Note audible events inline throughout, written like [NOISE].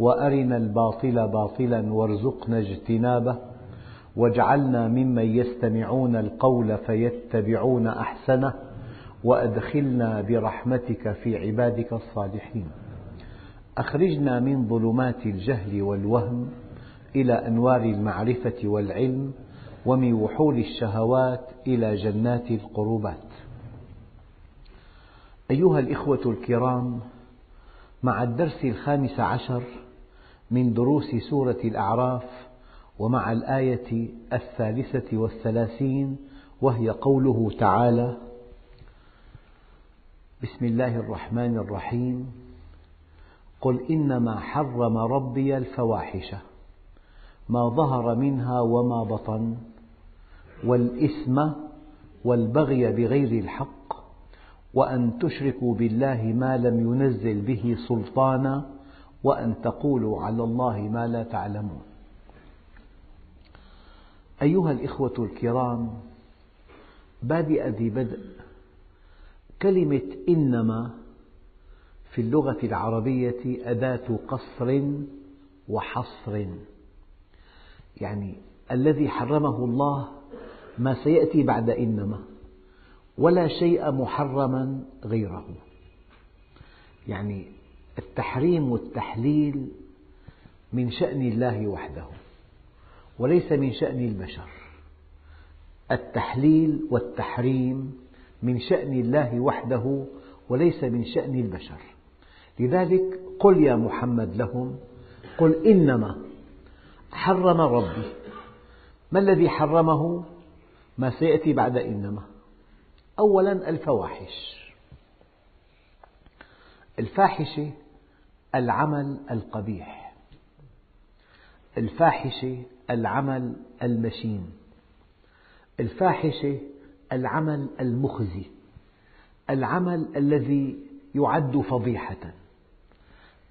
وأرنا الباطل باطلا وارزقنا اجتنابه واجعلنا ممن يستمعون القول فيتبعون أحسنه وأدخلنا برحمتك في عبادك الصالحين. أخرجنا من ظلمات الجهل والوهم إلى أنوار المعرفة والعلم ومن وحول الشهوات إلى جنات القربات. أيها الإخوة الكرام مع الدرس الخامس عشر من دروس سورة الأعراف ومع الآية الثالثة والثلاثين وهي قوله تعالى بسم الله الرحمن الرحيم. قل إنما حرم ربي الفواحش ما ظهر منها وما بطن والإثم والبغي بغير الحق وأن تشركوا بالله ما لم ينزل به سلطانا وأن تقولوا على الله ما لا تعلمون. أيها الإخوة الكرام بادئ ذي بدء كلمة إنما في اللغة العربية أداة قصر وحصر. يعني الذي حرمه الله ما سيأتي بعد إنما ولا شيء محرما غيره. يعني التحريم والتحليل من شأن الله وحده وليس من شأن البشر. التحليل والتحريم من شأن الله وحده وليس من شأن البشر. لذلك قل يا محمد لهم قل إنما حرم ربي. ما الذي حرمه؟ ما سيأتي بعد إنما. أولا الفواحش. الفاحشة العمل القبيح. الفاحشة العمل المشين. الفاحشة العمل المخزي. العمل الذي يعد فضيحة.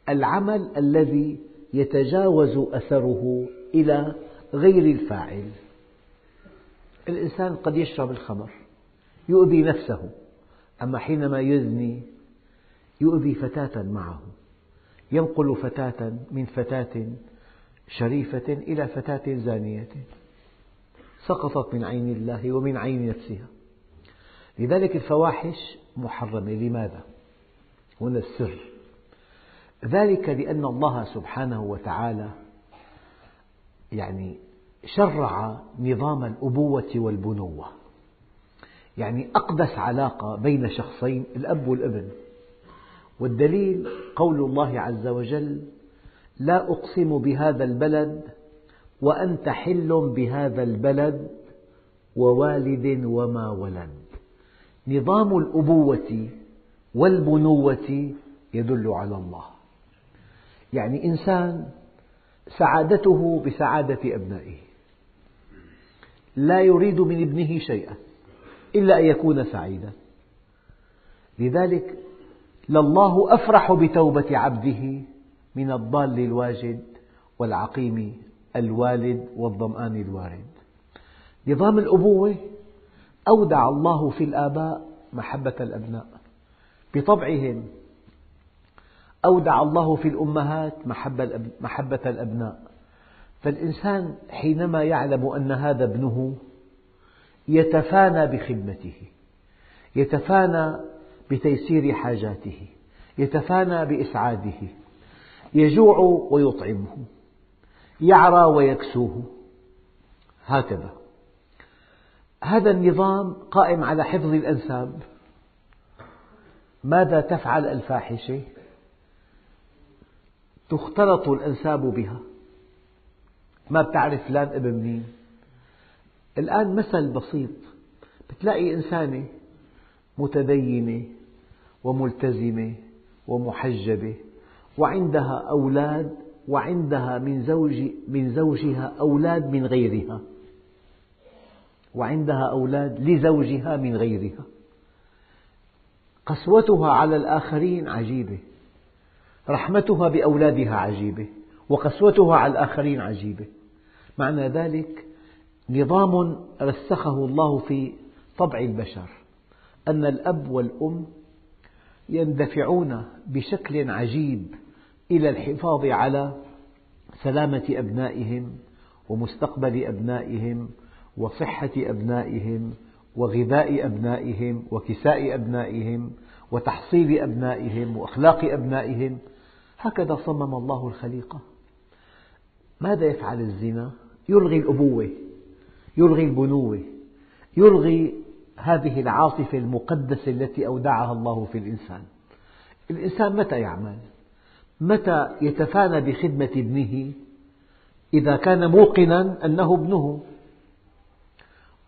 العمل الذي يتجاوز أثره إلى غير الفاعل. الإنسان قد يشرب الخمر يؤذي نفسه أما حينما يزني يؤذي فتاة معه. ينقل فتاة من فتاة شريفة إلى فتاة زانية. سقطت من عين الله ومن عين نفسها. لذلك الفواحش محرمة لماذا؟ هنا السر. ذلك لأن الله سبحانه وتعالى يعني شرع نظام الأبوة والبنوة. يعني أقدس علاقة بين شخصين الأب والابن. والدليل قول الله عز وجل لا أقسم بهذا البلد وأنت حل بهذا البلد ووالد وما ولد. نظام الأبوة والبنوة يدل على الله. يعني إنسان سعادته بسعادة أبنائه. لا يريد من ابنه شيئا إلا أن يكون سعيدا. لذلك لله أفرح بتوبة عبده من الضال الواجد والعقيم الوالد والظمآن الوارد. نظام الأبوة أودع الله في الآباء محبة الأبناء. بطبعهم أودع الله في الأمهات محبة الأبناء. فالإنسان حينما يعلم أن هذا ابنه يتفانى بخدمته يتفانى بتيسير حاجاته يتفانى بإسعاده يجوع ويطعمه يعرى ويكسوه. هكذا. هذا النظام قائم على حفظ الأنساب. ماذا تفعل الفاحشة؟ تختلط الأنساب بها. ما بتعرف فلان ابن مين الآن مثل بسيط. بتلاقي إنسانة متدينة وملتزمة ومحجبة وعندها أولاد وعندها من, زوج من زوجها أولاد من غيرها. وعندها أولاد لزوجها من غيرها. قسوتها على الآخرين عجيبة. رحمتها بأولادها عجيبة. وقسوتها على الآخرين عجيبة. معنى ذلك نظام رسخه الله في طبع البشر. أن الأب والأم يندفعون بشكل عجيب إلى الحفاظ على سلامة أبنائهم ومستقبل أبنائهم وصحة أبنائهم وغذاء أبنائهم وكساء أبنائهم وتحصيل أبنائهم وأخلاق أبنائهم هكذا صمم الله الخليقة ماذا يفعل الزنا؟ يلغي الأبوة يلغي البنوة يلغي هذه العاطفة المقدسة التي أودعها الله في الإنسان. الإنسان متى يعمل؟ متى يتفانى بخدمة ابنه إذا كان موقنا أنه ابنه؟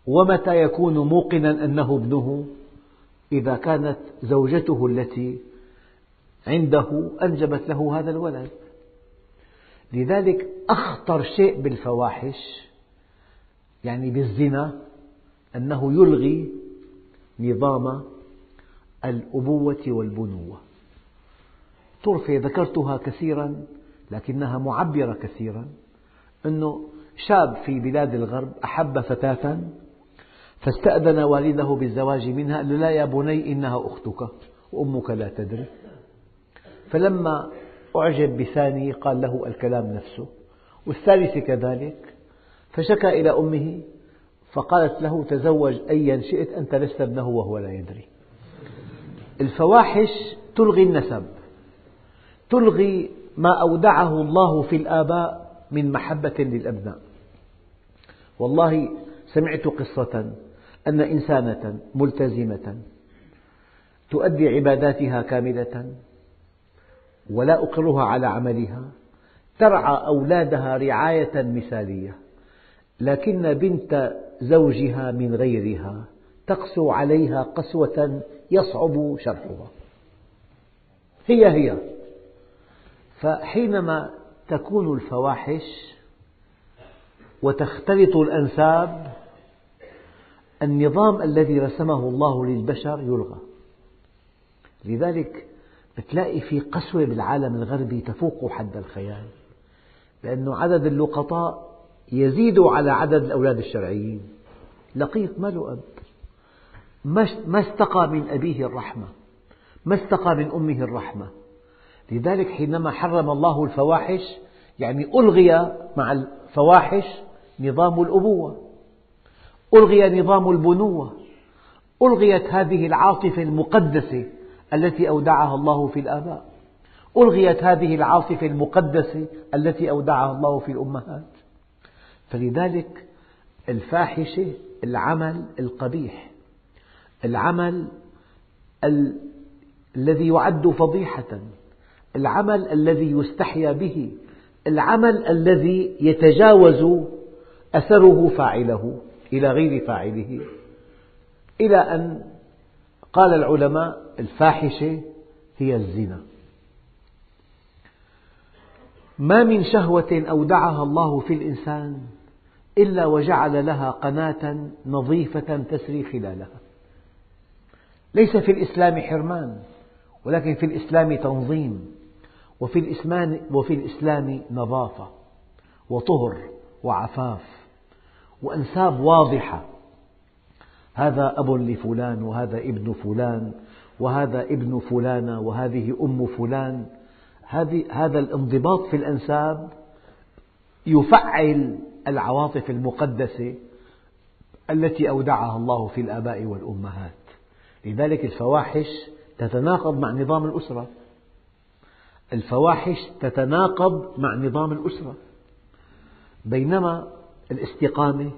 ومتى يكون موقنا أنه ابنه إذا كانت زوجته التي عنده أنجبت له هذا الولد؟ لذلك أخطر شيء بالفواحش يعني بالزنا أنه يلغي نظام الأبوة والبنوة. طرفة ذكرتها كثيرا لكنها معبرة كثيرا أنه شاب في بلاد الغرب أحب فتاة فاستأذن والده بالزواج منها قال لا يا بني إنها أختك وأمك لا تدري. فلما أعجب بثاني قال له الكلام نفسه والثالث كذلك فشكى إلى أمه فقالت له تزوج أيا شئت أنت لست ابنه وهو لا يدري. الفواحش تلغي النسب تلغي ما أودعه الله في الآباء من محبة للأبناء. والله سمعت قصة أن إنسانة ملتزمة تؤدي عباداتها كاملة ولا أقرها على عملها ترعى أولادها رعاية مثالية. لكن بنت زوجها من غيرها تقسو عليها قسوة يصعب شرحها. هي هي. فحينما تكون الفواحش وتختلط الأنساب النظام الذي رسمه الله للبشر يلغى. لذلك تلاقي في قسوة بالعالم الغربي تفوق حد الخيال لأن عدد اللقطاء يزيد على عدد الأولاد الشرعيين. لقيط ما له أب. ما استقى من أبيه الرحمة. ما استقى من أمه الرحمة. لذلك حينما حرم الله الفواحش يعني ألغي مع الفواحش نظام الأبوة. ألغي نظام البنوة. ألغيت هذه العاطفة المقدسة التي أودعها الله في الآباء. ألغيت هذه العاصفة المقدسة التي أودعها الله في الأمهات. فلذلك الفاحشة العمل القبيح العمل ال... الذي يعد فضيحة العمل الذي يستحيا به العمل الذي يتجاوز أثره فاعله إلى غير فاعله. إلى أن قال العلماء الفاحشة هي الزنا. ما من شهوة أودعها الله في الإنسان إلا وجعل لها قناة نظيفة تسري خلالها. ليس في الإسلام حرمان ولكن في الإسلام تنظيم وفي الإسلام, وفي الإسلام نظافة وطهر وعفاف وأنساب واضحة. هذا أب لفلان وهذا ابن فلان وهذا ابن فلانة وهذه أم فلان. هذا الانضباط في الأنساب يفعل العواطف المقدسة التي أودعها الله في الآباء والأمهات. لذلك الفواحش تتناقض مع نظام الأسرة. الفواحش تتناقض مع نظام الأسرة. بينما الاستقامة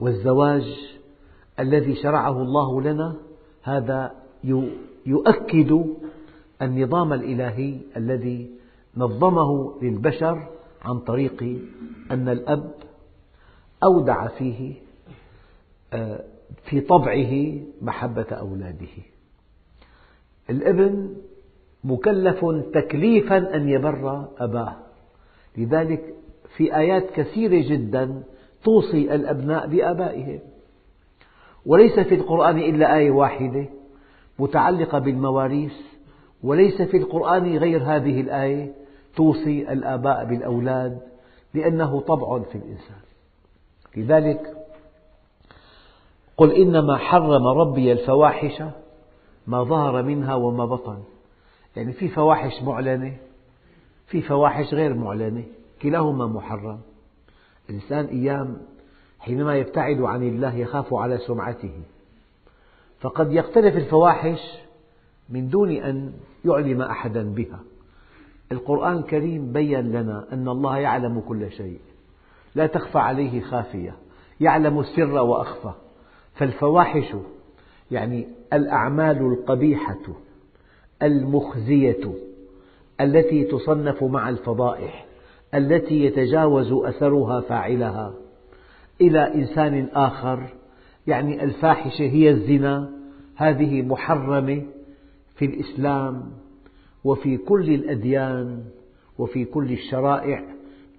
والزواج الذي شرعه الله لنا هذا يؤكد النظام الإلهي الذي نظمه للبشر عن طريق أن الأب أودع فيه آه، في طبعه محبة أولاده. الابن مكلف تكليفا أن يبر أباه. لذلك في آيات كثيرة جدا توصي الأبناء بآبائهم. وليس في القرآن إلا آية واحدة متعلقة بالمواريث وليس في القرآن غير هذه الآية توصي الآباء بالأولاد لأنه طبع في الإنسان. لذلك قل إنما حرم ربي الفواحش ما ظهر منها وما بطن. يعني في فواحش معلنة في فواحش غير معلنة كلاهما محرم. الإنسان أيام حينما يبتعد عن الله يخاف على سمعته. فقد يقترف الفواحش من دون أن يعلم أحدا بها. القرآن الكريم بين لنا أن الله يعلم كل شيء. لا تخفى عليه خافية. يعلم السر وأخفى. فالفواحش يعني الأعمال القبيحة المخزية التي تصنف مع الفضائح التي يتجاوز أثرها فاعلها إلى إنسان آخر يعني الفاحشة هي الزنا هذه محرمة في الإسلام. وفي كل الأديان وفي كل الشرائع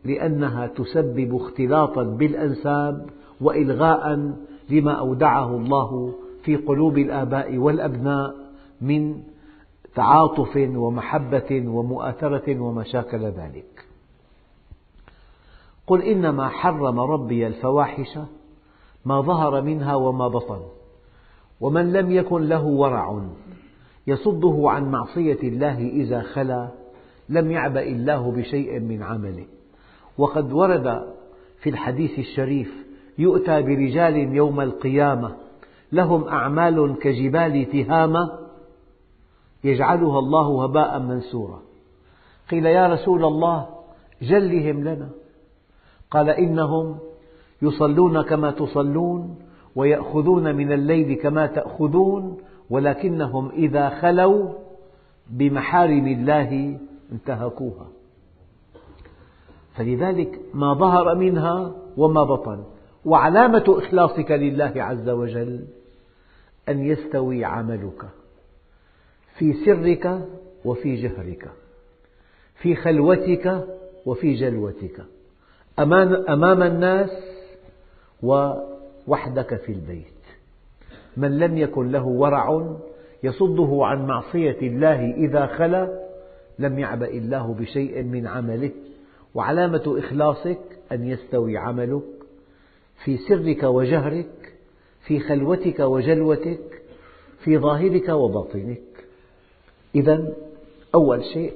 لأنها تسبب اختلاطا بالأنساب وإلغاء لما أودعه الله في قلوب الآباء والأبناء من تعاطف ومحبة ومؤاثرة وما شاكل ذلك. قل إنما حرم ربي الفواحش ما ظهر منها وما بطن ومن لم يكن له ورع. يصده عن معصية الله إذا خلا لم يعبأ الله بشيء من عمله. وقد ورد في الحديث الشريف يؤتى برجال يوم القيامة لهم أعمال كجبال تهامة يجعلها الله هباء منثورا. قيل يا رسول الله جلهم لنا. قال إنهم يصلون كما تصلون ويأخذون من الليل كما تأخذون ولكنهم إذا خلوا بمحارم الله انتهكوها. فلذلك ما ظهر منها وما بطن. وعلامة إخلاصك لله عز وجل أن يستوي عملك في سرك وفي جهرك في خلوتك وفي جلوتك أمام الناس ووحدك في البيت. من لم يكن له ورع يصده عن معصية الله إذا خلا لم يعبأ الله بشيء من عمله وعلامة إخلاصك أن يستوي عملك في سرك وجهرك في خلوتك وجلوتك في ظاهرك وباطنك. إذا أول شيء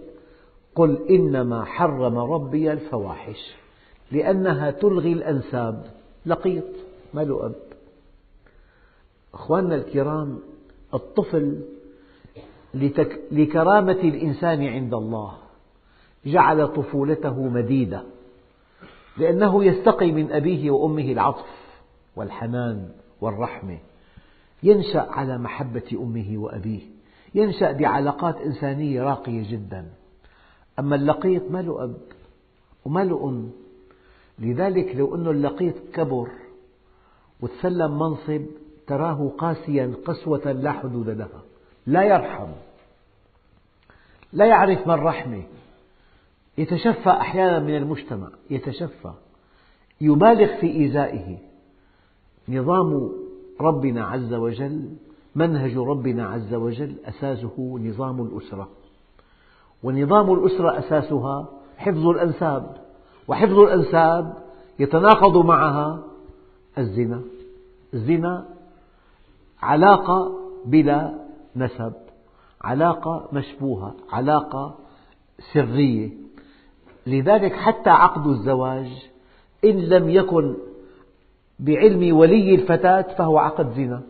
قل إنما حرم ربي الفواحش لأنها تلغي الأنساب. لقيط ما له أب أخواننا الكرام الطفل. لكرامة الإنسان عند الله جعل طفولته مديدة لأنه يستقي من أبيه وأمه العطف والحنان والرحمة ينشأ على محبة أمه وأبيه ينشأ بعلاقات إنسانية راقية جدا أما اللقيط ما له أب وما له أم لذلك لو أن اللقيط كبر وتسلم منصب تراه قاسيا قسوة لا حدود لها. لا يرحم. لا يعرف ما الرحمة يتشفى أحيانا من المجتمع. يتشفى. يبالغ في إيذائه. نظام ربنا عز وجل منهج ربنا عز وجل أساسه نظام الأسرة. ونظام الأسرة أساسها حفظ الأنساب. وحفظ الأنساب يتناقض معها الزنا. الزنا علاقة بلا نسب علاقة مشبوهة علاقة سرية. لذلك حتى عقد الزواج إن لم يكن بعلم ولي الفتاة فهو عقد زنا.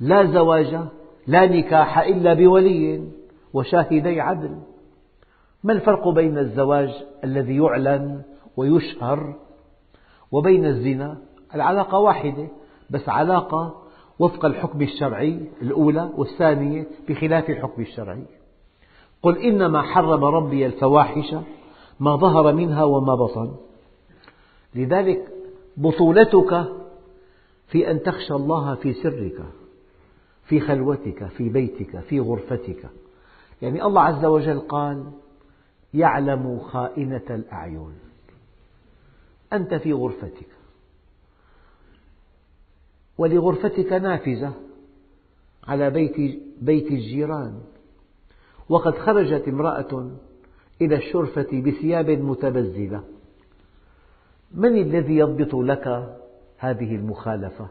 لا زواج لا نكاح إلا بولي وشاهدي عدل. ما الفرق بين الزواج الذي يعلن ويشهر وبين الزنا؟ العلاقة واحدة بس علاقة وفق الحكم الشرعي الأولى والثانية بخلاف الحكم الشرعي. قل إنما حرم ربي الفواحش ما ظهر منها وما بطن. لذلك بطولتك في أن تخشى الله في سرك في خلوتك في بيتك في غرفتك. يعني الله عز وجل قال يعلم خائنة الأعين. أنت في غرفتك. ولغرفتك نافذة على بيت, بيت الجيران. وقد خرجت امرأة إلى الشرفة بثياب متبذلة من الذي يضبط لك هذه المخالفة؟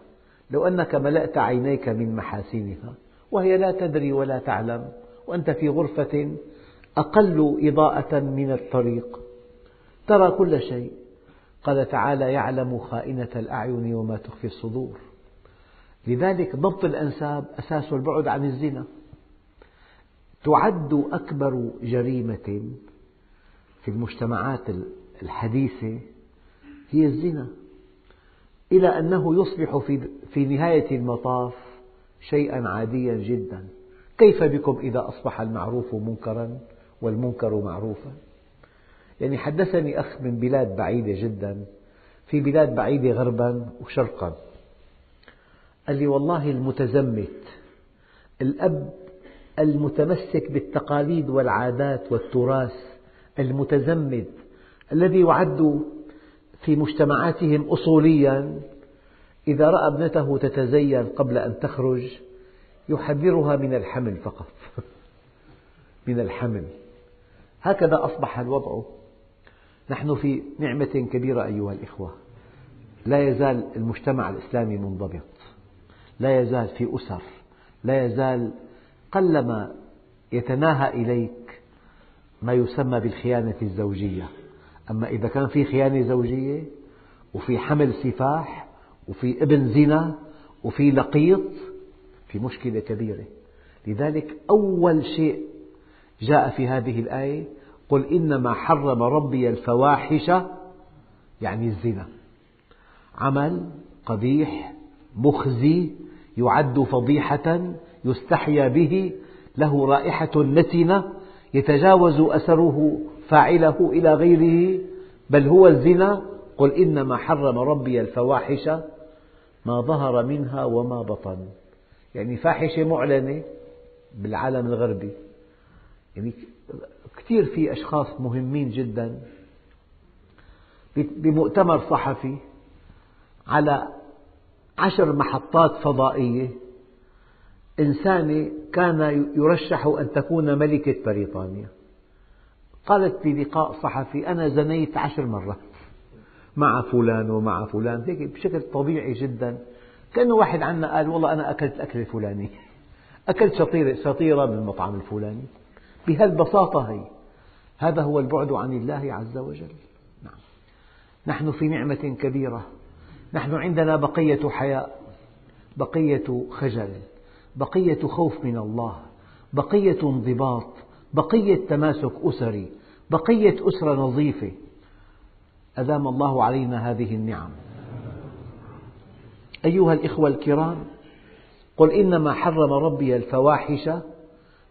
لو أنك ملأت عينيك من محاسنها وهي لا تدري ولا تعلم وأنت في غرفة أقل إضاءة من الطريق. ترى كل شيء. قال تعالى يعلم خائنة الأعين وما تخفي الصدور. لذلك ضبط الأنساب أساس البعد عن الزنا. تعد أكبر جريمة في المجتمعات الحديثة هي الزنا. إلى أنه يصبح في نهاية المطاف شيئا عاديا جدا. كيف بكم إذا أصبح المعروف منكرا والمنكر معروفا؟ يعني حدثني أخ من بلاد بعيدة جدا في بلاد بعيدة غربا وشرقا. قال لي والله المتزمت الأب المتمسك بالتقاليد والعادات والتراث المتزمت الذي يعد في مجتمعاتهم أصوليا إذا رأى ابنته تتزين قبل أن تخرج يحذرها من الحمل فقط. [LAUGHS] من الحمل. هكذا أصبح الوضع. نحن في نعمة كبيرة أيها الإخوة. لا يزال المجتمع الإسلامي منضبط. لا يزال في أسر لا يزال قلما يتناهى إليك ما يسمى بالخيانة الزوجية. أما إذا كان في خيانة زوجية وفي حمل سفاح وفي ابن زنا وفي لقيط في مشكلة كبيرة. لذلك أول شيء جاء في هذه الآية قل إنما حرم ربي الفواحش يعني الزنا. عمل قبيح مخزي يعد فضيحة يستحيا به له رائحة نتنة يتجاوز أثره فاعله إلى غيره بل هو الزنا قل إنما حرم ربي الفواحش ما ظهر منها وما بطن. يعني فاحشة معلنة بالعالم الغربي. يعني كثير في أشخاص مهمين جدا بمؤتمر صحفي على عشر محطات فضائية. إنسانة كان يرشح أن تكون ملكة بريطانيا. قالت في لقاء صحفي أنا زنيت عشر مرات مع فلان ومع فلان. هيك بشكل طبيعي جدا. كأنه واحد عنا قال والله أنا أكلت الأكل الفلاني أكلت شطيرة شطيرة بالمطعم الفلاني. بهالبساطة هي. هذا هو البعد عن الله عز وجل. نعم. نحن في نعمة كبيرة. نحن عندنا بقية حياء بقية خجل بقية خوف من الله بقية انضباط بقية تماسك أسري بقية أسرة نظيفة. أدام الله علينا هذه النعم. أيها الإخوة الكرام قل إنما حرم ربي الفواحش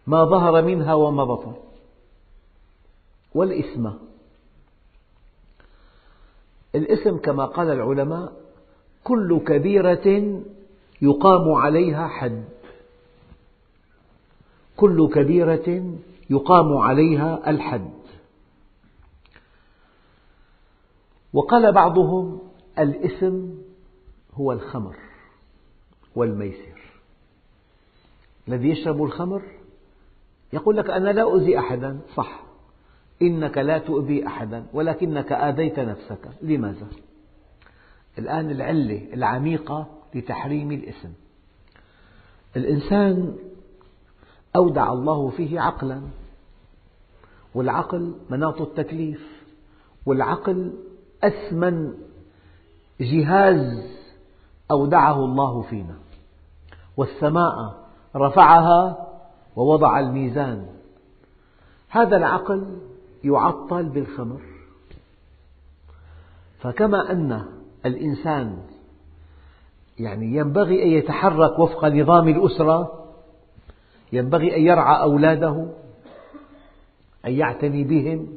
ما ظهر منها وما بطن. والإثم. الإثم كما قال العلماء كل كبيرة يقام عليها حد. كل كبيرة يقام عليها الحد. وقال بعضهم الإثم هو الخمر والميسر. الذي يشرب الخمر يقول لك أنا لا أؤذي أحدا صح. إنك لا تؤذي أحدا ولكنك آذيت نفسك. لماذا؟ الآن العلة العميقة لتحريم الإثم الإنسان أودع الله فيه عقلا والعقل مناط التكليف والعقل أثمن جهاز أودعه الله فينا. والسماء رفعها ووضع الميزان. هذا العقل يعطل بالخمر. فكما أن الإنسان يعني ينبغي أن يتحرك وفق نظام الأسرة ينبغي أن يرعى أولاده أن يعتني بهم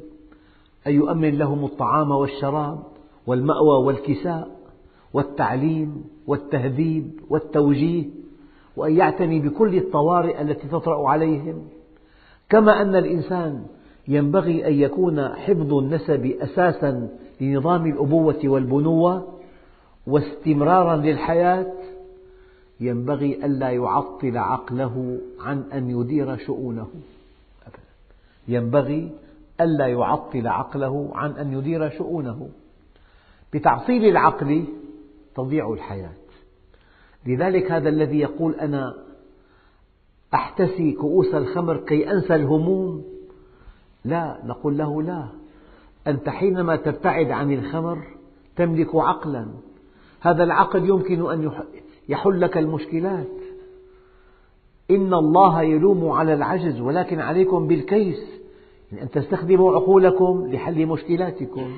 أن يؤمن لهم الطعام والشراب والمأوى والكساء والتعليم والتهذيب والتوجيه وأن يعتني بكل الطوارئ التي تطرأ عليهم. كما أن الإنسان ينبغي أن يكون حفظ النسب أساسا لنظام الأبوة والبنوة واستمرارا للحياة ينبغي ألا يعطل عقله عن أن يدير شؤونه. ينبغي ألا يعطل عقله عن أن يدير شؤونه. بتعطيل العقل تضيع الحياة. لذلك هذا الذي يقول أنا أحتسي كؤوس الخمر كي أنسى الهموم. لا نقول له لا. أنت حينما تبتعد عن الخمر تملك عقلا. هذا العقل يمكن أن يحل لك المشكلات. إن الله يلوم على العجز ولكن عليكم بالكيس. يعني أن تستخدموا عقولكم لحل مشكلاتكم.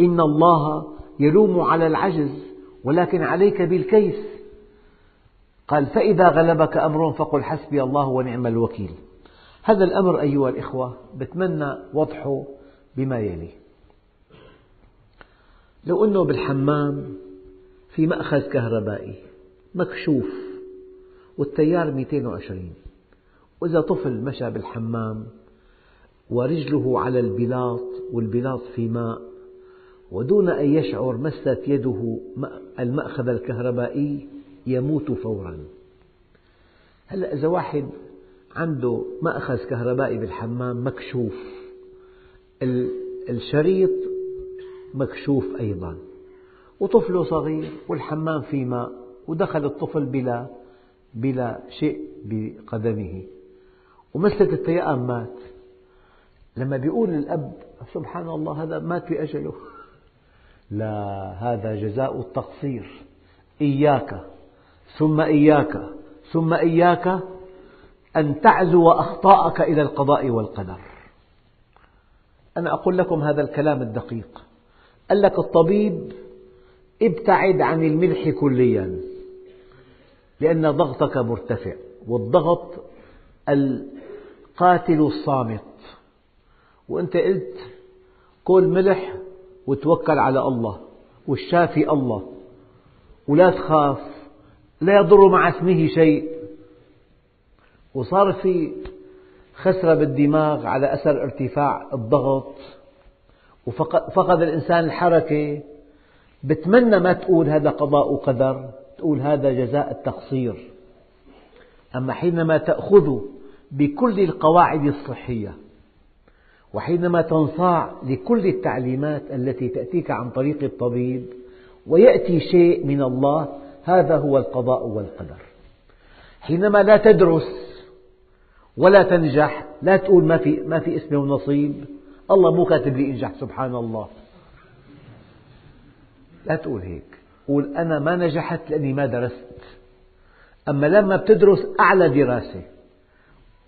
إن الله يلوم على العجز ولكن عليك بالكيس. قال فإذا غلبك أمر فقل حسبي الله ونعم الوكيل. هذا الأمر أيها الإخوة بتمنى وضحه بما يلي لو أنه بالحمام في مأخذ كهربائي مكشوف والتيار 220 وإذا طفل مشى بالحمام ورجله على البلاط والبلاط في ماء ودون أن يشعر مست يده المأخذ الكهربائي يموت فورا. هلأ إذا واحد عنده مأخذ كهربائي بالحمام مكشوف الشريط مكشوف أيضا. وطفله صغير والحمام في ماء ودخل الطفل بلا بلا شيء بقدمه. ومسة التيأم مات. لما بيقول الأب سبحان الله هذا مات بأجله لا هذا جزاء التقصير. إياك ثم إياك ثم إياك أن تعزو أخطاءك إلى القضاء والقدر. أنا أقول لكم هذا الكلام الدقيق. قال لك الطبيب ابتعد عن الملح كليا لأن ضغطك مرتفع والضغط القاتل الصامت. وأنت قلت كل ملح وتوكل على الله والشافي الله ولا تخاف لا يضر مع اسمه شيء. وصار في خسرة بالدماغ على أثر ارتفاع الضغط. وفقد الإنسان الحركة. بتمنى ما تقول هذا قضاء وقدر تقول هذا جزاء التقصير. أما حينما تأخذ بكل القواعد الصحية وحينما تنصاع لكل التعليمات التي تأتيك عن طريق الطبيب ويأتي شيء من الله هذا هو القضاء والقدر. حينما لا تدرس ولا تنجح لا تقول ما في ما في اسمي ونصيب الله مو كاتب لي انجح سبحان الله لا تقول هيك. قول أنا ما نجحت لأني ما درست. أما لما بتدرس أعلى دراسة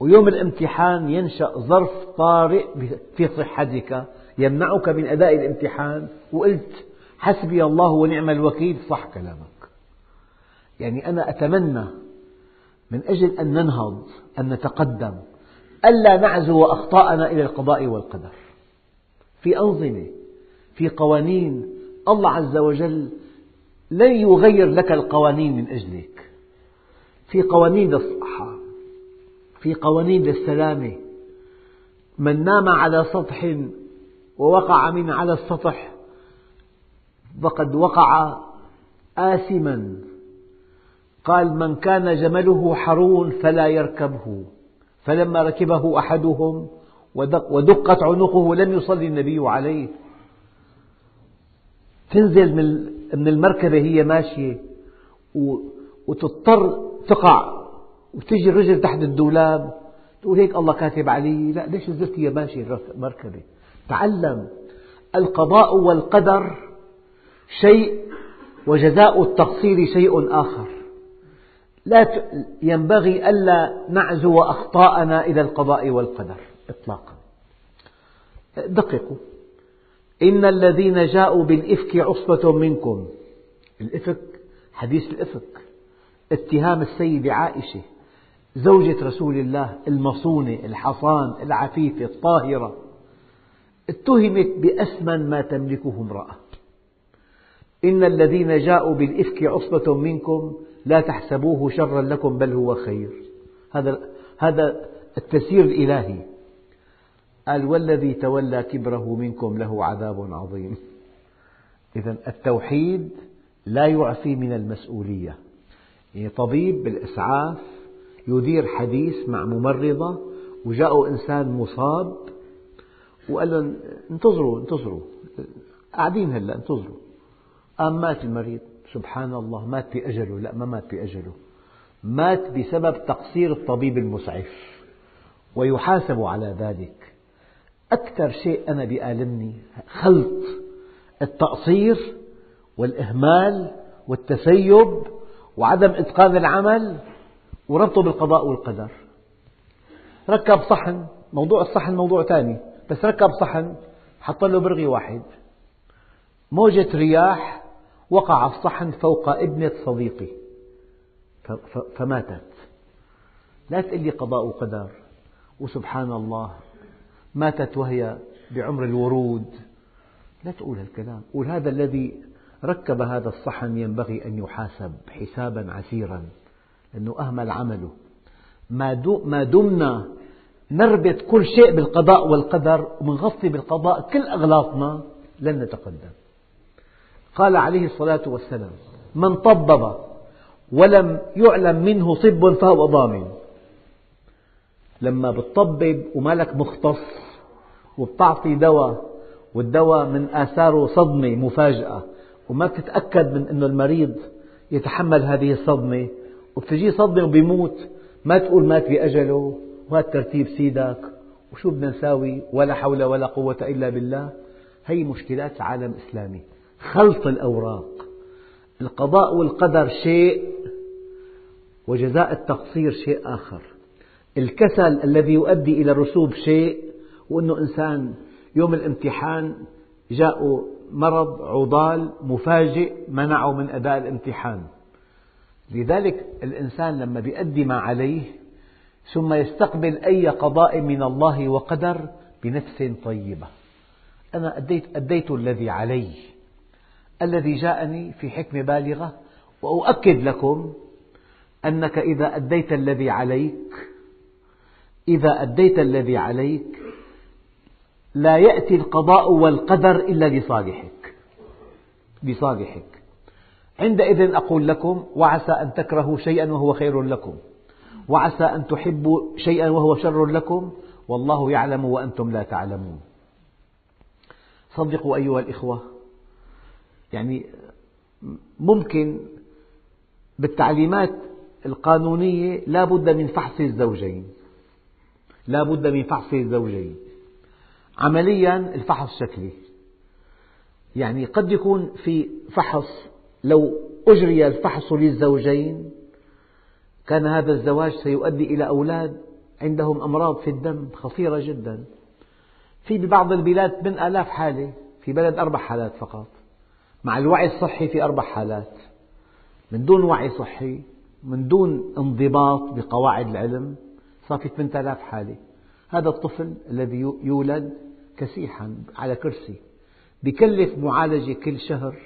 ويوم الامتحان ينشأ ظرف طارئ في صحتك يمنعك من أداء الامتحان وقلت حسبي الله ونعم الوكيل صح كلامك. يعني أنا أتمنى من أجل أن ننهض أن نتقدم ألا نعزو أخطاءنا إلى القضاء والقدر. في أنظمة في قوانين. الله عز وجل لن يغير لك القوانين من أجلك. في قوانين للصحة في قوانين للسلامة. من نام على سطح ووقع من على السطح فقد وقع آثما. قال من كان جمله حرون فلا يركبه. فلما ركبه أحدهم ودقت عنقه لم يصلي النبي عليه. تنزل من المركبة هي ماشية وتضطر تقع وتجي الرجل تحت الدولاب تقول هيك الله كاتب علي. لا ليش نزلت هي ماشية المركبة تعلم القضاء والقدر شيء وجزاء التقصير شيء آخر. لا ينبغي ألا نعزو أخطاءنا إلى القضاء والقدر. إطلاقا. دققوا إن الذين جاءوا بالإفك عصبة منكم. الإفك حديث الإفك. اتهام السيدة عائشة زوجة رسول الله المصونة الحصان العفيفة الطاهرة. اتهمت بأثمن ما تملكه امرأة. إن الذين جاءوا بالإفك عصبة منكم لا تحسبوه شرا لكم بل هو خير. هذا هذا التسيير الإلهي. قال والذي تولى كبره منكم له عذاب عظيم. إذا التوحيد لا يعفي من المسؤولية. يعني طبيب بالإسعاف يدير حديث مع ممرضة وجاءه إنسان مصاب وقال لهم انتظروا انتظروا قاعدين هلأ انتظروا. قام مات المريض. سبحان الله مات بأجله لا ما مات بأجله. مات بسبب تقصير الطبيب المسعف. ويحاسب على ذلك. أكثر شيء أنا بيألمني خلط التقصير والإهمال والتسيب وعدم إتقان العمل وربطه بالقضاء والقدر. ركب صحن موضوع الصحن موضوع ثاني بس ركب صحن حط له برغي واحد. موجة رياح وقع الصحن فوق ابنة صديقي. فماتت. لا تقل لي قضاء وقدر. وسبحان الله. ماتت وهي بعمر الورود. لا تقول هالكلام. قول هذا الذي ركب هذا الصحن ينبغي أن يحاسب حسابا عسيرا لأنه أهمل عمله. ما دمنا نربط كل شيء بالقضاء والقدر ومنغطي بالقضاء كل أغلاطنا لن نتقدم. قال عليه الصلاة والسلام من طبب ولم يعلم منه طب فهو ضامن. لما بتطبب وما لك مختص وبتعطي دواء والدواء من آثاره صدمة مفاجأة وما بتتأكد من أن المريض يتحمل هذه الصدمة وبتجي صدمة وبيموت ما تقول مات بأجله وهذا ترتيب سيدك وشو بدنا نساوي؟ ولا حول ولا قوة إلا بالله. هي مشكلات العالم الإسلامي. خلط الأوراق. القضاء والقدر شيء وجزاء التقصير شيء آخر. الكسل الذي يؤدي إلى الرسوب شيء وأنه إنسان يوم الامتحان جاءه مرض عضال مفاجئ منعه من أداء الامتحان. لذلك الإنسان لما يؤدي ما عليه ثم يستقبل أي قضاء من الله وقدر بنفس طيبة. أنا أديت, أديت الذي علي الذي جاءني في حكمة بالغة وأؤكد لكم أنك إذا أديت الذي عليك إذا أديت الذي عليك لا يأتي القضاء والقدر إلا لصالحك لصالحك عندئذ أقول لكم وعسى أن تكرهوا شيئا وهو خير لكم. وعسى أن تحبوا شيئا وهو شر لكم. والله يعلم وأنتم لا تعلمون. صدقوا أيها الإخوة. يعني ممكن بالتعليمات القانونية لا بد من فحص الزوجين. لا بد من فحص الزوجين. عمليا الفحص شكلي. يعني قد يكون في فحص لو أجري الفحص للزوجين كان هذا الزواج سيؤدي إلى أولاد عندهم أمراض في الدم خطيرة جدا. في ببعض البلاد من آلاف حالة في بلد أربع حالات فقط. مع الوعي الصحي في أربع حالات. من دون وعي صحي من دون انضباط بقواعد العلم. صار في 8000 حالة هذا الطفل الذي يولد كسيحا على كرسي. بكلف معالجة كل شهر.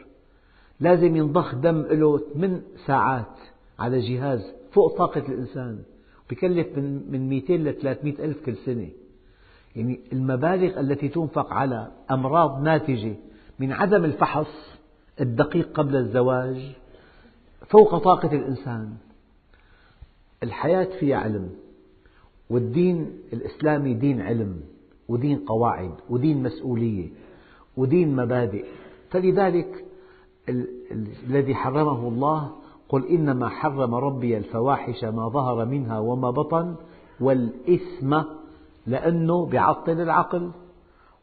لازم ينضخ دم له 8 ساعات على جهاز فوق طاقة الإنسان. بكلف من 200 ل 300 ألف كل سنة. يعني المبالغ التي تنفق على أمراض ناتجة من عدم الفحص الدقيق قبل الزواج فوق طاقة الإنسان. الحياة فيها علم. والدين الإسلامي دين علم ودين قواعد ودين مسؤولية ودين مبادئ. فلذلك الذي حرمه الله قل إنما حرم ربي الفواحش ما ظهر منها وما بطن والإثم لأنه يعطل العقل.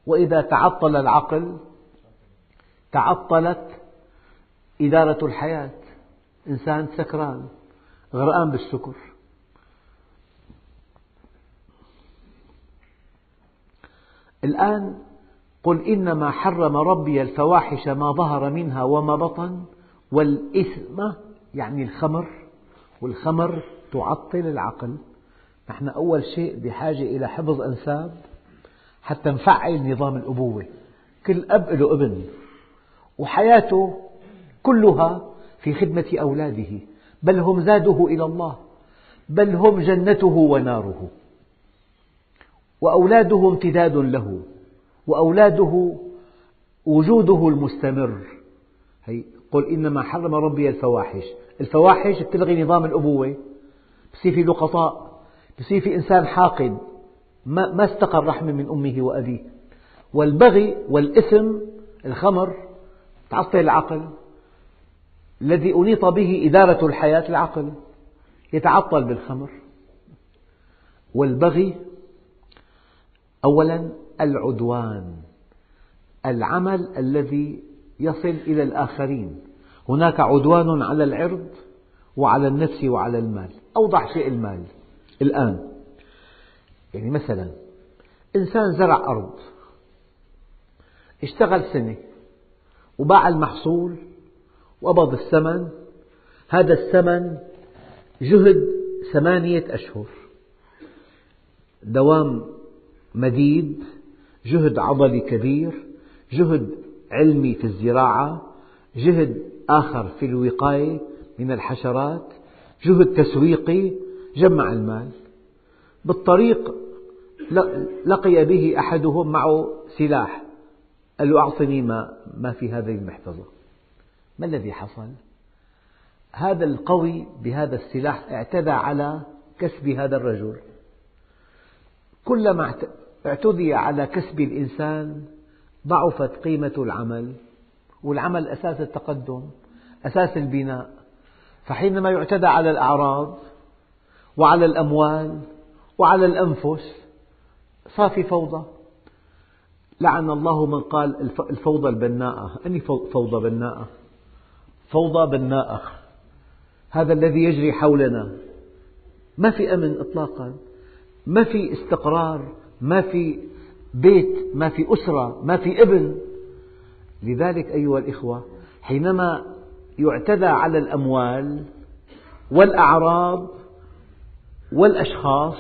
وإذا تعطل العقل تعطلت إدارة الحياة. إنسان سكران غرقان بالسكر الآن قل إنما حرم ربي الفواحش ما ظهر منها وما بطن والإثم يعني الخمر والخمر تعطل العقل. نحن أول شيء بحاجة إلى حفظ أنساب حتى نفعل نظام الأبوة. كل أب له ابن وحياته كلها في خدمة أولاده. بل هم زاده إلى الله بل هم جنته وناره. وأولاده امتداد له وأولاده وجوده المستمر. هي قل إنما حرم ربي الفواحش. الفواحش بتلغي نظام الأبوة بصير في لقطاء بصير في إنسان حاقد ما استقر رحمة من أمه وأبيه. والبغي والإثم الخمر تعطل العقل. الذي أنيط به إدارة الحياة العقل. يتعطل بالخمر. والبغي أولا العدوان العمل الذي يصل إلى الآخرين. هناك عدوان على العرض وعلى النفس وعلى المال. أوضح شيء المال. الآن يعني مثلا إنسان زرع أرض اشتغل سنة وباع المحصول وقبض الثمن. هذا الثمن جهد ثمانية أشهر. دوام مديد جهد عضلي كبير جهد علمي في الزراعة جهد آخر في الوقاية من الحشرات جهد تسويقي جمع المال. بالطريق لقي به أحدهم معه سلاح. قال له أعطني ما, ما في هذه المحفظة. ما الذي حصل؟ هذا القوي بهذا السلاح اعتدى على كسب هذا الرجل. كلما اعتدي على كسب الإنسان ضعفت قيمة العمل والعمل أساس التقدم أساس البناء. فحينما يعتدى على الأعراض وعلى الأموال وعلى الأنفس صار في فوضى. لعن الله من قال الفوضى البناءة. أني فوضى بناءة؟ فوضى بناءة. هذا الذي يجري حولنا. ما في أمن إطلاقا. ما في استقرار. ما في بيت ما في أسرة ما في ابن. لذلك أيها الإخوة حينما يعتدى على الأموال والأعراض والأشخاص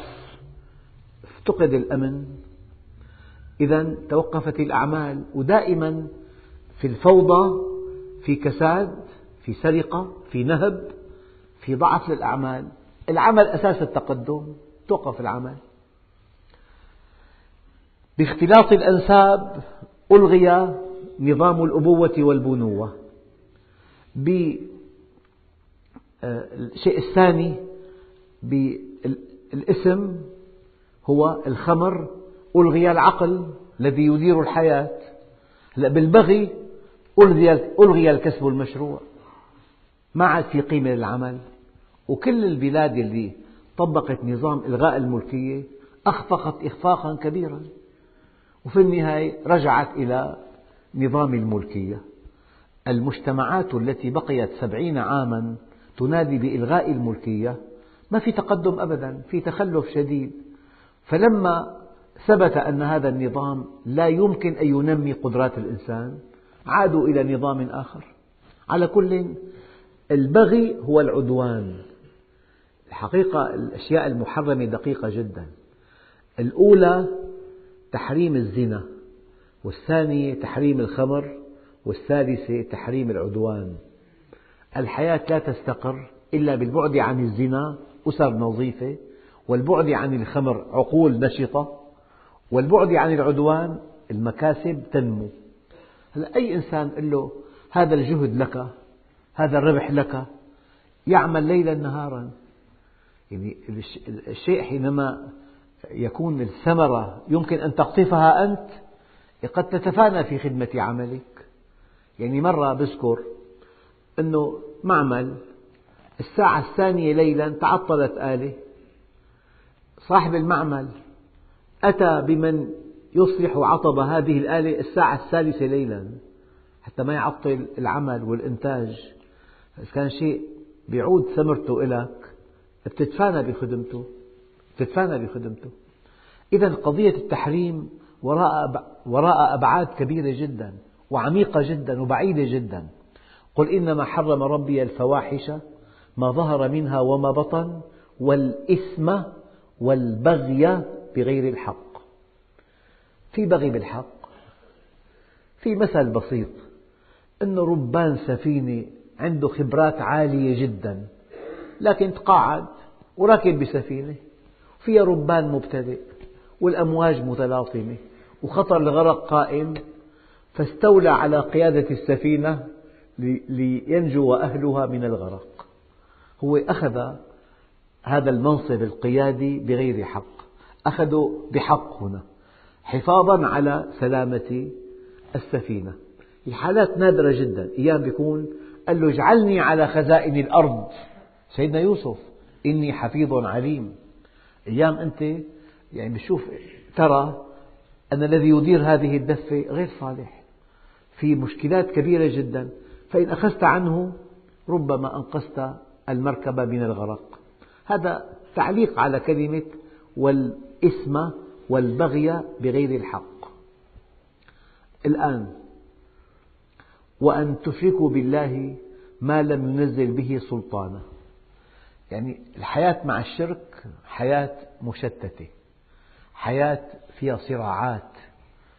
افتقد الأمن. إذا توقفت الأعمال ودائما في الفوضى في كساد في سرقة في نهب في ضعف للأعمال. العمل أساس التقدم توقف العمل. باختلاط الأنساب ألغي نظام الأبوة والبنوة. بالشيء الثاني بالاسم هو الخمر ألغي العقل الذي يدير الحياة. بالبغي ألغي الكسب المشروع ما عاد في قيمة للعمل وكل البلاد اللي طبقت نظام إلغاء الملكية أخفقت إخفاقا كبيرا. وفي النهاية رجعت إلى نظام الملكية. المجتمعات التي بقيت سبعين عاما تنادي بإلغاء الملكية. ما في تقدم أبدا في تخلف شديد. فلما ثبت أن هذا النظام لا يمكن أن ينمي قدرات الإنسان عادوا إلى نظام آخر. على كل البغي هو العدوان. الحقيقة الأشياء المحرمة دقيقة جدا. الأولى تحريم الزنا والثانية تحريم الخمر والثالثة تحريم العدوان. الحياة لا تستقر إلا بالبعد عن الزنا أسر نظيفة والبعد عن الخمر عقول نشطة والبعد عن العدوان المكاسب تنمو. هلا أي إنسان قل له هذا الجهد لك هذا الربح لك يعمل ليلا نهارا. يعني الشيء حينما يكون الثمرة يمكن أن تقطفها أنت قد تتفانى في خدمة عملك. يعني مرة بذكر أنه معمل الساعة الثانية ليلا تعطلت آلة. صاحب المعمل أتى بمن يصلح عطب هذه الآلة الساعة الثالثة ليلا حتى ما يعطل العمل والإنتاج. إذا كان شيء بيعود ثمرته لك بتتفانى بخدمته بتتفانى بخدمته. إذا قضية التحريم وراء أبعاد كبيرة جدا وعميقة جدا وبعيدة جدا. قل إنما حرم ربي الفواحش ما ظهر منها وما بطن والإثم والبغي بغير الحق. في بغي بالحق في مثل بسيط أن ربان سفينة عنده خبرات عالية جدا لكن تقاعد وراكب بسفينة فيها ربان مبتدئ. والأمواج متلاطمة وخطر الغرق قائم فاستولى على قيادة السفينة لينجو أهلها من الغرق. هو أخذ هذا المنصب القيادي بغير حق أخذه بحق هنا حفاظا على سلامة السفينة. في حالات نادرة جدا. أيام بيكون قال له اجعلني على خزائن الأرض. سيدنا يوسف إني حفيظ عليم. أيام أنت يعني بتشوف ترى أن الذي يدير هذه الدفة غير صالح في مشكلات كبيرة جدا. فإن أخذت عنه ربما أنقذت المركبة من الغرق. هذا تعليق على كلمة والإثم والبغي بغير الحق. الآن وأن تشركوا بالله ما لم ينزل به سلطانا يعني الحياة مع الشرك حياة مشتتة. حياة فيها صراعات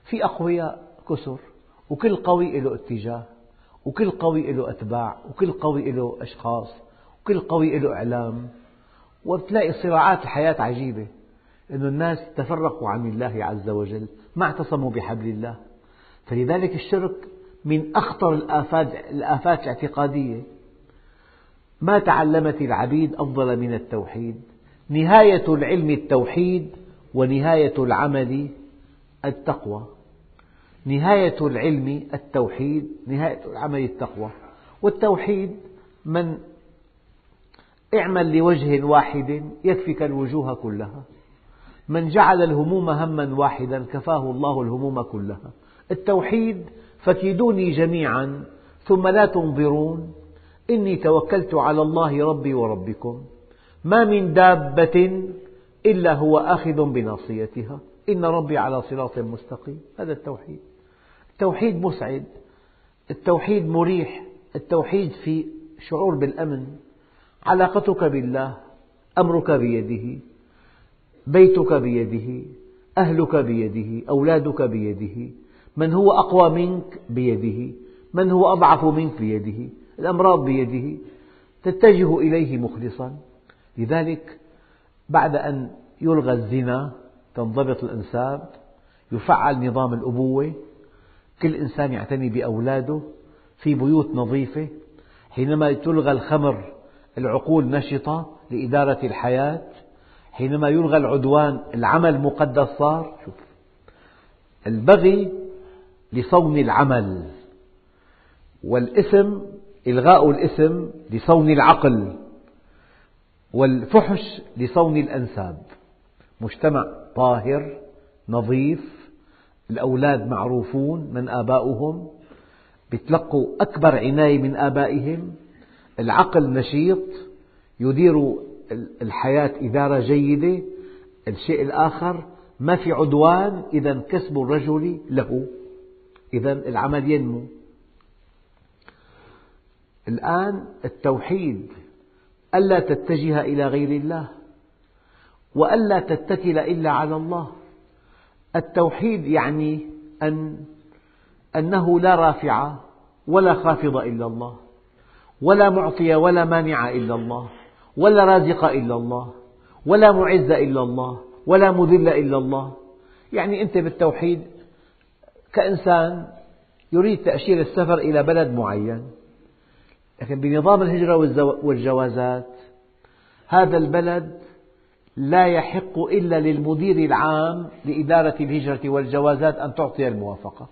في أقوياء كثر وكل قوي له اتجاه وكل قوي له أتباع وكل قوي له أشخاص وكل قوي له إعلام. وتلاقي صراعات الحياة عجيبة أن الناس تفرقوا عن الله عز وجل ما اعتصموا بحبل الله. فلذلك الشرك من أخطر الآفات, الآفات الاعتقادية. ما تعلمت العبيد أفضل من التوحيد. نهاية العلم التوحيد ونهاية العمل التقوى نهاية العلم التوحيد نهاية العمل التقوى. والتوحيد من اعمل لوجه واحد يكفك الوجوه كلها. من جعل الهموم هما واحدا كفاه الله الهموم كلها. التوحيد فكيدوني جميعا ثم لا تنظرون. إني توكلت على الله ربي وربكم. ما من دابة إلا هو آخذ بناصيتها. إن ربي على صراط مستقيم. هذا التوحيد. التوحيد مسعد. التوحيد مريح. التوحيد في شعور بالأمن. علاقتك بالله. أمرك بيده. بيتك بيده. أهلك بيده. أولادك بيده. من هو أقوى منك؟ بيده. من هو أضعف منك؟ بيده. الأمراض بيده. تتجه إليه مخلصا. لذلك بعد أن يلغى الزنا تنضبط الأنساب يفعل نظام الأبوة كل إنسان يعتني بأولاده في بيوت نظيفة حينما تلغى الخمر العقول نشطة لإدارة الحياة حينما يلغى العدوان العمل مقدس صار شوف. البغي لصون العمل والإثم إلغاء الإثم لصون العقل. والفحش لصون الأنساب. مجتمع طاهر نظيف الأولاد معروفون من آباؤهم يتلقوا أكبر عناية من آبائهم العقل نشيط يدير الحياة إدارة جيدة. الشيء الآخر ما في عدوان إذا كسب الرجل له. إذا العمل ينمو. الآن التوحيد ألا تتجه إلى غير الله وألا تتكل إلا على الله. التوحيد يعني أن أنه لا رافع ولا خافض إلا الله ولا معطي ولا مانع إلا الله ولا رازق إلا الله ولا معز إلا الله ولا مذل إلا الله. يعني أنت بالتوحيد كإنسان يريد تأشير السفر إلى بلد معين لكن بنظام الهجرة والجوازات هذا البلد لا يحق إلا للمدير العام لإدارة الهجرة والجوازات أن تعطي الموافقة.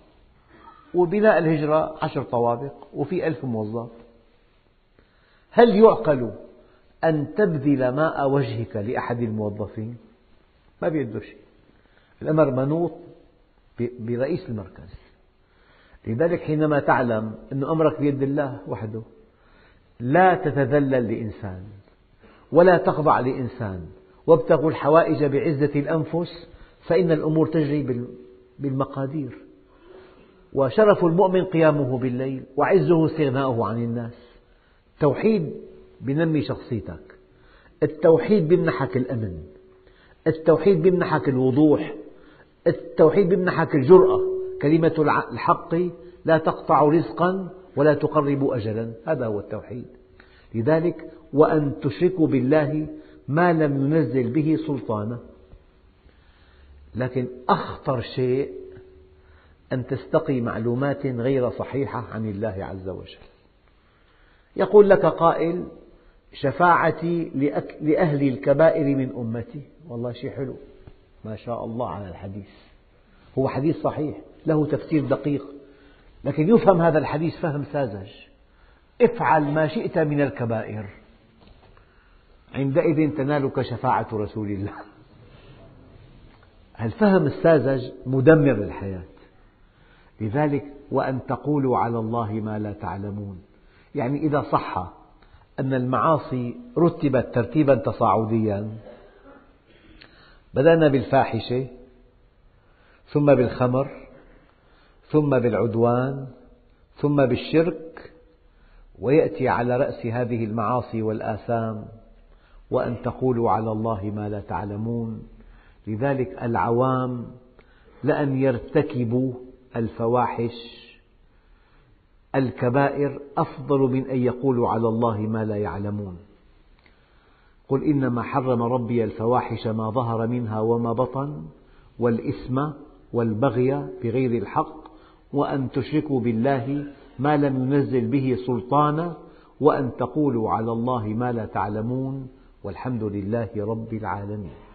وبناء الهجرة عشر طوابق وفي ألف موظف. هل يعقل أن تبذل ماء وجهك لأحد الموظفين؟ ما بيده شيء. الأمر منوط برئيس المركز. لذلك حينما تعلم أن أمرك بيد الله وحده لا تتذلل لإنسان ولا تخضع لإنسان وابتغوا الحوائج بعزة الأنفس فإن الأمور تجري بالمقادير. وشرف المؤمن قيامه بالليل وعزه استغناؤه عن الناس. التوحيد بنمي شخصيتك. التوحيد بيمنحك الأمن. التوحيد بيمنحك الوضوح. التوحيد بيمنحك الجرأة. كلمة الحق لا تقطع رزقا ولا تقرب أجلا. هذا هو التوحيد. لذلك وأن تشركوا بالله ما لم ينزل به سلطانا لكن أخطر شيء أن تستقي معلومات غير صحيحة عن الله عز وجل. يقول لك قائل شفاعتي لأهل الكبائر من أمتي. والله شيء حلو. ما شاء الله على الحديث. هو حديث صحيح. له تفسير دقيق. لكن يفهم هذا الحديث فهم ساذج. افعل ما شئت من الكبائر. عندئذ تنالك شفاعة رسول الله. الفهم الساذج مدمر للحياة لذلك وأن تقولوا على الله ما لا تعلمون. يعني إذا صح أن المعاصي رتبت ترتيبا تصاعديا بدأنا بالفاحشة ثم بالخمر ثم بالعدوان ثم بالشرك ويأتي على رأس هذه المعاصي والآثام وأن تقولوا على الله ما لا تعلمون. لذلك العوام لأن يرتكبوا الفواحش الكبائر أفضل من أن يقولوا على الله ما لا يعلمون. قل إنما حرم ربي الفواحش ما ظهر منها وما بطن والإثم والبغي بغير الحق وأن تشركوا بالله ما لم ينزل به سلطانا وأن تقولوا على الله ما لا تعلمون والحمد لله رب العالمين.